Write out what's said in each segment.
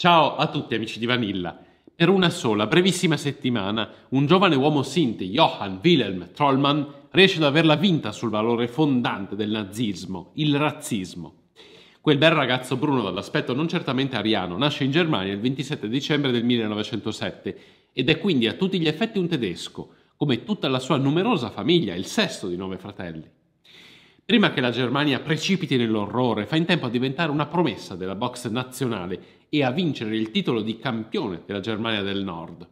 Ciao a tutti amici di Vanilla. Per una sola, brevissima settimana, un giovane uomo sinti, Johann Wilhelm Trollmann, riesce ad averla vinta sul valore fondante del nazismo, il razzismo. Quel bel ragazzo bruno dall'aspetto non certamente ariano nasce in Germania il 27 dicembre del 1907 ed è quindi a tutti gli effetti un tedesco, come tutta la sua numerosa famiglia, il sesto di nove fratelli. Prima che la Germania precipiti nell'orrore, fa in tempo a diventare una promessa della box nazionale e a vincere il titolo di campione della Germania del Nord.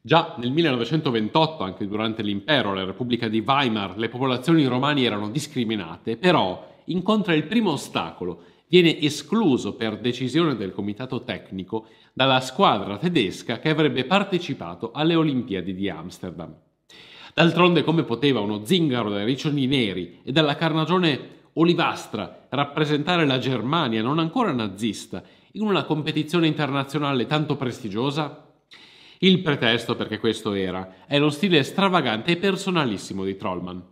Già nel 1928, anche durante l'impero, la Repubblica di Weimar, le popolazioni romani erano discriminate, però incontra il primo ostacolo, viene escluso per decisione del comitato tecnico dalla squadra tedesca che avrebbe partecipato alle Olimpiadi di Amsterdam. D'altronde come poteva uno zingaro dai riccioli neri e dalla carnagione olivastra rappresentare la Germania non ancora nazista in una competizione internazionale tanto prestigiosa? Il pretesto perché questo era è lo stile stravagante e personalissimo di Trollman.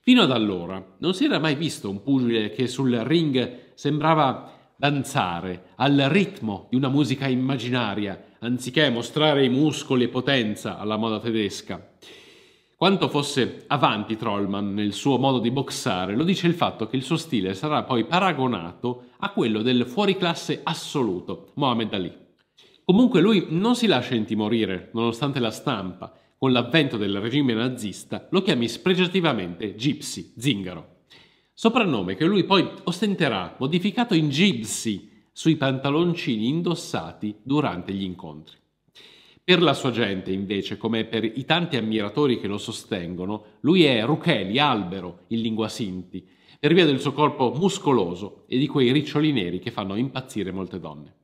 Fino ad allora non si era mai visto un pugile che sul ring sembrava danzare al ritmo di una musica immaginaria, anziché mostrare i muscoli e potenza alla moda tedesca. Quanto fosse avanti Trollman nel suo modo di boxare lo dice il fatto che il suo stile sarà poi paragonato a quello del fuoriclasse assoluto, Mohamed Ali. Comunque lui non si lascia intimorire, nonostante la stampa, con l'avvento del regime nazista, lo chiami spregiativamente Gypsy, zingaro. Soprannome che lui poi ostenterà, modificato in Gypsy, sui pantaloncini indossati durante gli incontri. Per la sua gente, invece, come per i tanti ammiratori che lo sostengono, lui è Rucheli, albero, in lingua sinti, per via del suo corpo muscoloso e di quei riccioli neri che fanno impazzire molte donne.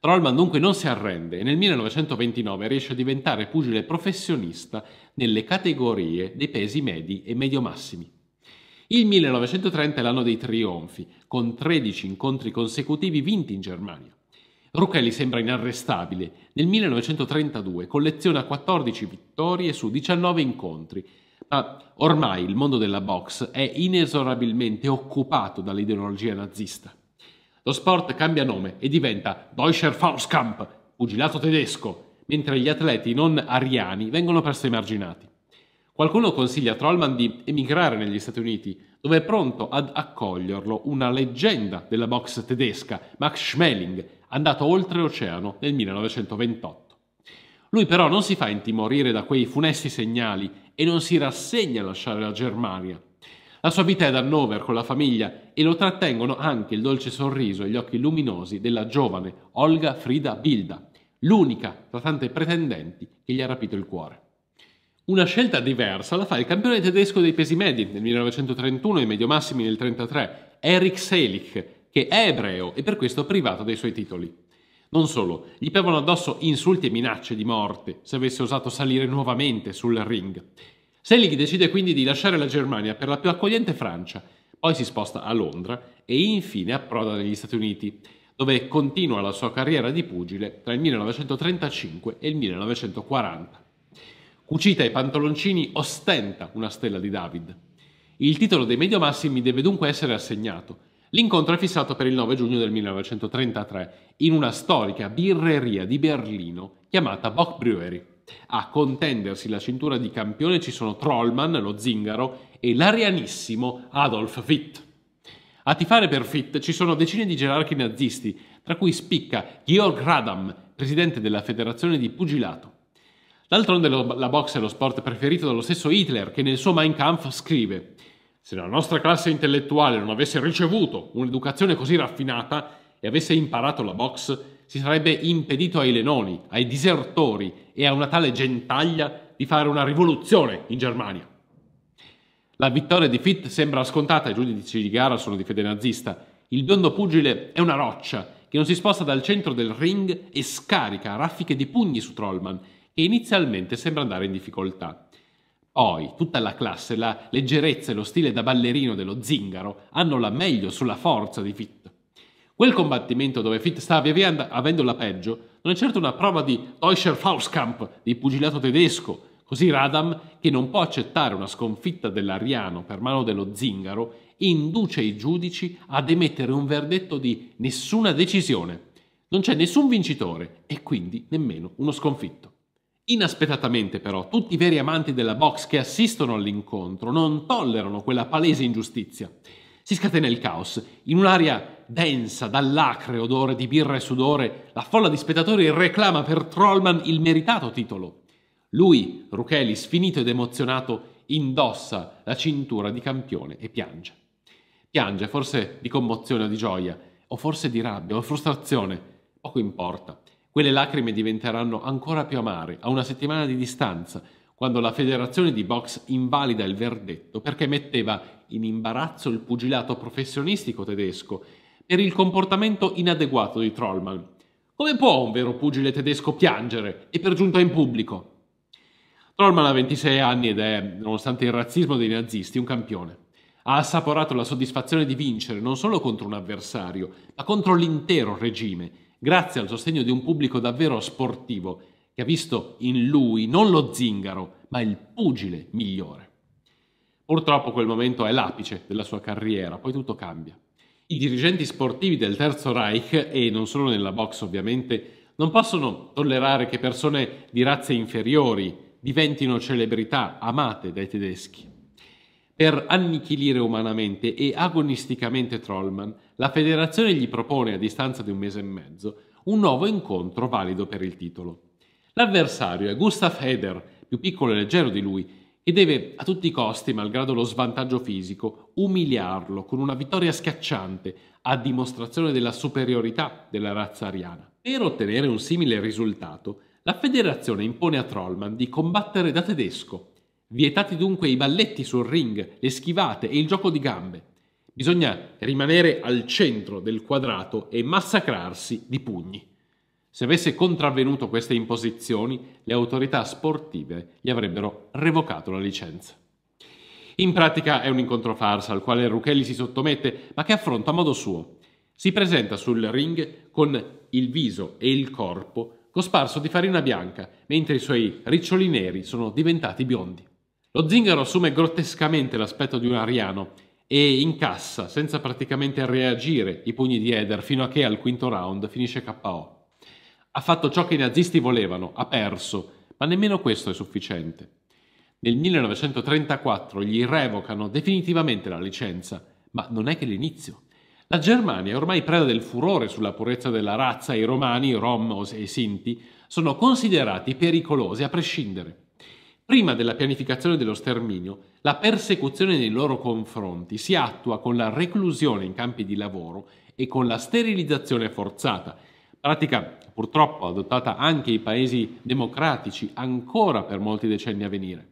Trollman dunque non si arrende e nel 1929 riesce a diventare pugile professionista nelle categorie dei pesi medi e medio-massimi. Il 1930 è l'anno dei trionfi, con 13 incontri consecutivi vinti in Germania. Rucchelli sembra inarrestabile. Nel 1932 colleziona 14 vittorie su 19 incontri, ma ormai il mondo della box è inesorabilmente occupato dall'ideologia nazista. Lo sport cambia nome e diventa Deutscher Faustkampf, pugilato tedesco, mentre gli atleti non ariani vengono presto emarginati. Qualcuno consiglia a Trollman di emigrare negli Stati Uniti, dove è pronto ad accoglierlo una leggenda della box tedesca, Max Schmeling, andato oltreoceano nel 1928. Lui però non si fa intimorire da quei funesti segnali e non si rassegna a lasciare la Germania. La sua vita è ad Hannover con la famiglia e lo trattengono anche il dolce sorriso e gli occhi luminosi della giovane Olga Frida Bilda, l'unica tra tante pretendenti che gli ha rapito il cuore. Una scelta diversa la fa il campione tedesco dei pesi medi nel 1931 e medio massimi nel 1933, Erich Selig, che è ebreo e per questo privato dei suoi titoli. Non solo, gli piovono addosso insulti e minacce di morte se avesse osato salire nuovamente sul ring. Selig decide quindi di lasciare la Germania per la più accogliente Francia, poi si sposta a Londra e infine approda negli Stati Uniti, dove continua la sua carriera di pugile tra il 1935 e il 1940. Cucita ai pantaloncini ostenta una stella di David. Il titolo dei medio massimi deve dunque essere assegnato L'incontro è fissato per il 9 giugno del 1933 in una storica birreria di Berlino chiamata Bock Brewery. A contendersi la cintura di campione ci sono Trollman, lo zingaro, e l'arianissimo Adolf Witt. A tifare per Witt ci sono decine di gerarchi nazisti, tra cui spicca Georg Radam, presidente della federazione di pugilato. D'altronde la box è lo sport preferito dallo stesso Hitler, che nel suo Mein Kampf scrive se la nostra classe intellettuale non avesse ricevuto un'educazione così raffinata e avesse imparato la box, si sarebbe impedito ai lenoni, ai disertori e a una tale gentaglia di fare una rivoluzione in Germania. La vittoria di Fitt sembra scontata, i giudici di gara sono di fede nazista. Il biondo pugile è una roccia che non si sposta dal centro del ring e scarica raffiche di pugni su Trollman, che inizialmente sembra andare in difficoltà. Poi tutta la classe, la leggerezza e lo stile da ballerino dello zingaro hanno la meglio sulla forza di Fitt. Quel combattimento dove Fitt sta via via avendo la peggio non è certo una prova di Deutscher Faustkampf, di pugilato tedesco, Così Radam, che non può accettare una sconfitta dell'Ariano per mano dello zingaro, induce i giudici ad emettere un verdetto di nessuna decisione. Non c'è nessun vincitore e quindi nemmeno uno sconfitto. Inaspettatamente però tutti i veri amanti della box che assistono all'incontro non tollerano quella palese ingiustizia. Si scatena il caos. In un'aria densa dall'acre odore di birra e sudore, la folla di spettatori reclama per Trollman il meritato titolo. Lui, Rucheli, sfinito ed emozionato, indossa la cintura di campione e piange. Piange forse di commozione o di gioia, o forse di rabbia o frustrazione, poco importa. Quelle lacrime diventeranno ancora più amare a una settimana di distanza, quando la federazione di box invalida il verdetto perché metteva in imbarazzo il pugilato professionistico tedesco per il comportamento inadeguato di Trollman. Come può un vero pugile tedesco piangere, e per giunta in pubblico? Trollman ha 26 anni ed è, nonostante il razzismo dei nazisti, un campione. Ha assaporato la soddisfazione di vincere non solo contro un avversario, ma contro l'intero regime, grazie al sostegno di un pubblico davvero sportivo, che ha visto in lui non lo zingaro, ma il pugile migliore. Purtroppo quel momento è l'apice della sua carriera, poi tutto cambia. I dirigenti sportivi del Terzo Reich, e non solo nella box ovviamente, non possono tollerare che persone di razze inferiori, diventino celebrità amate dai tedeschi. Per annichilire umanamente e agonisticamente Trollman, la federazione gli propone a distanza di un mese e mezzo un nuovo incontro valido per il titolo. L'avversario è Gustav Heder, più piccolo e leggero di lui, e deve a tutti i costi, malgrado lo svantaggio fisico, umiliarlo con una vittoria schiacciante a dimostrazione della superiorità della razza ariana. Per ottenere un simile risultato, la federazione impone a Trollman di combattere da tedesco. Vietati dunque i balletti sul ring, le schivate e il gioco di gambe. Bisogna rimanere al centro del quadrato e massacrarsi di pugni. Se avesse contravvenuto queste imposizioni, le autorità sportive gli avrebbero revocato la licenza. In pratica è un incontro farsa al quale Ruchelli si sottomette, ma che affronta a modo suo. Si presenta sul ring con il viso e il corpo cosparso di farina bianca, mentre i suoi riccioli neri sono diventati biondi. Lo zingaro assume grottescamente l'aspetto di un ariano e incassa, senza praticamente reagire, i pugni di Eder fino a che al quinto round finisce KO. Ha fatto ciò che i nazisti volevano, ha perso, ma nemmeno questo è sufficiente. Nel 1934 gli revocano definitivamente la licenza, ma non è che l'inizio. La Germania è ormai preda del furore sulla purezza della razza e i romani, rom e sinti, sono considerati pericolosi a prescindere. Prima della pianificazione dello sterminio, la persecuzione nei loro confronti si attua con la reclusione in campi di lavoro e con la sterilizzazione forzata, pratica purtroppo adottata anche in paesi democratici ancora per molti decenni a venire.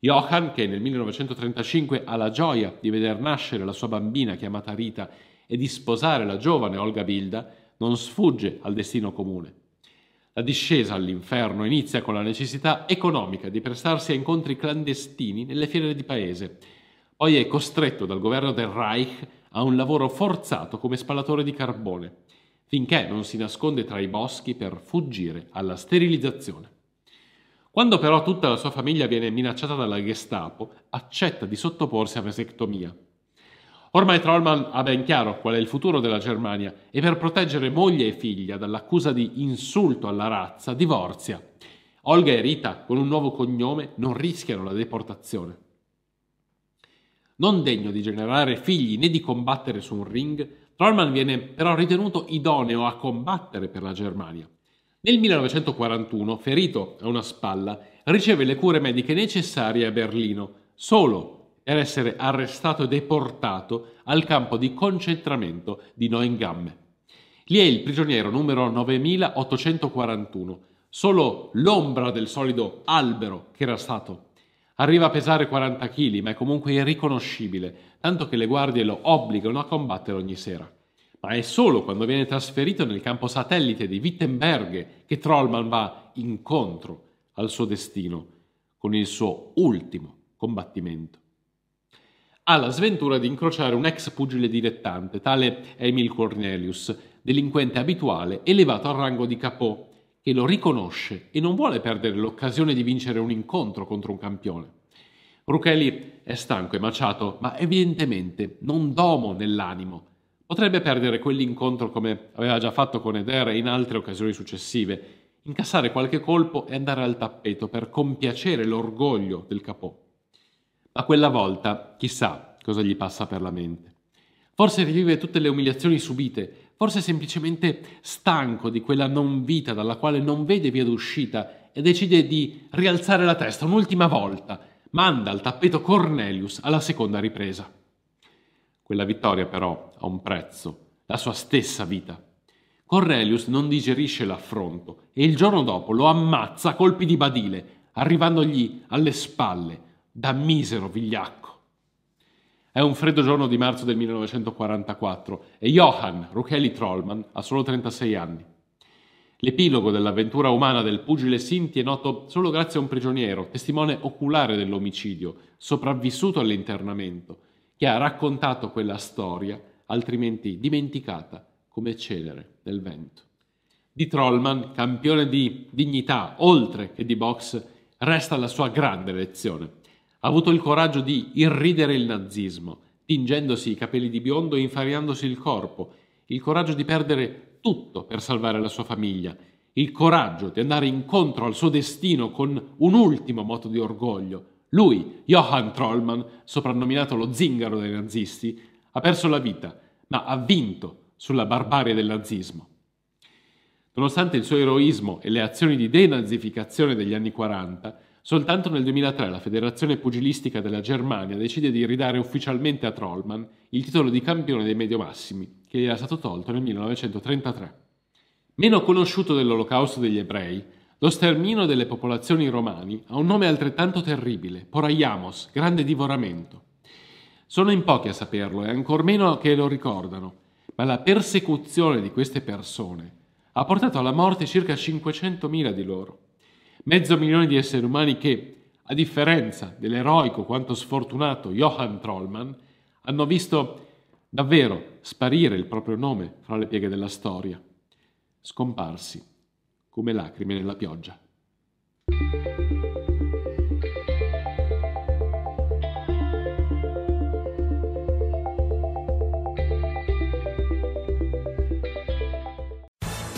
Johann, che nel 1935 ha la gioia di veder nascere la sua bambina chiamata Rita e di sposare la giovane Olga Bilda, non sfugge al destino comune. La discesa all'inferno inizia con la necessità economica di prestarsi a incontri clandestini nelle fiere di paese. Poi è costretto dal governo del Reich a un lavoro forzato come spallatore di carbone, finché non si nasconde tra i boschi per fuggire alla sterilizzazione. Quando però tutta la sua famiglia viene minacciata dalla Gestapo, accetta di sottoporsi a vasectomia. Ormai Trollman ha ben chiaro qual è il futuro della Germania e per proteggere moglie e figlia dall'accusa di insulto alla razza divorzia. Olga e Rita, con un nuovo cognome, non rischiano la deportazione. Non degno di generare figli né di combattere su un ring, Trollman viene però ritenuto idoneo a combattere per la Germania. Nel 1941, ferito a una spalla, riceve le cure mediche necessarie a Berlino, solo per essere arrestato e deportato al campo di concentramento di Neuengamme. Lì è il prigioniero numero 9841, solo l'ombra del solido albero che era stato. Arriva a pesare 40 kg, ma è comunque irriconoscibile, tanto che le guardie lo obbligano a combattere ogni sera. Ma è solo quando viene trasferito nel campo satellite di Wittenberg che Trollman va incontro al suo destino con il suo ultimo combattimento. Ha la sventura di incrociare un ex pugile dilettante, tale Emil Cornelius, delinquente abituale elevato al rango di capò, che lo riconosce e non vuole perdere l'occasione di vincere un incontro contro un campione. Ruchelli è stanco e maciato, ma evidentemente non domo nell'animo. Potrebbe perdere quell'incontro come aveva già fatto con Eder in altre occasioni successive, incassare qualche colpo e andare al tappeto per compiacere l'orgoglio del capò. Ma quella volta chissà cosa gli passa per la mente. Forse rivive tutte le umiliazioni subite, forse è semplicemente stanco di quella non vita dalla quale non vede via d'uscita e decide di rialzare la testa un'ultima volta. Manda al tappeto Cornelius alla seconda ripresa. Quella vittoria però ha un prezzo, la sua stessa vita. Cornelius non digerisce l'affronto e il giorno dopo lo ammazza a colpi di badile, arrivandogli alle spalle, da misero vigliacco. È un freddo giorno di marzo del 1944 e Johann Rucheli Trollman ha solo 36 anni. L'epilogo dell'avventura umana del pugile Sinti è noto solo grazie a un prigioniero, testimone oculare dell'omicidio, sopravvissuto all'internamento, che ha raccontato quella storia, altrimenti dimenticata come celere nel vento. Di Trollman, campione di dignità oltre che di box, resta la sua grande lezione. Ha avuto il coraggio di irridere il nazismo, tingendosi i capelli di biondo e infariandosi il corpo, il coraggio di perdere tutto per salvare la sua famiglia, il coraggio di andare incontro al suo destino con un ultimo moto di orgoglio. Lui, Johann Trollman, soprannominato lo zingaro dei nazisti, ha perso la vita, ma ha vinto sulla barbarie del nazismo. Nonostante il suo eroismo e le azioni di denazificazione degli anni 40, soltanto nel 2003 la Federazione Pugilistica della Germania decide di ridare ufficialmente a Trollman il titolo di campione dei medio-massimi, che gli era stato tolto nel 1933. Meno conosciuto dell'olocausto degli ebrei, lo sterminio delle popolazioni romani ha un nome altrettanto terribile, Poraiamos, grande divoramento. Sono in pochi a saperlo e ancor meno che lo ricordano, ma la persecuzione di queste persone ha portato alla morte circa 500.000 di loro. Mezzo milione di esseri umani che, a differenza dell'eroico quanto sfortunato Johann Trollmann, hanno visto davvero sparire il proprio nome fra le pieghe della storia, scomparsi come lacrime nella pioggia.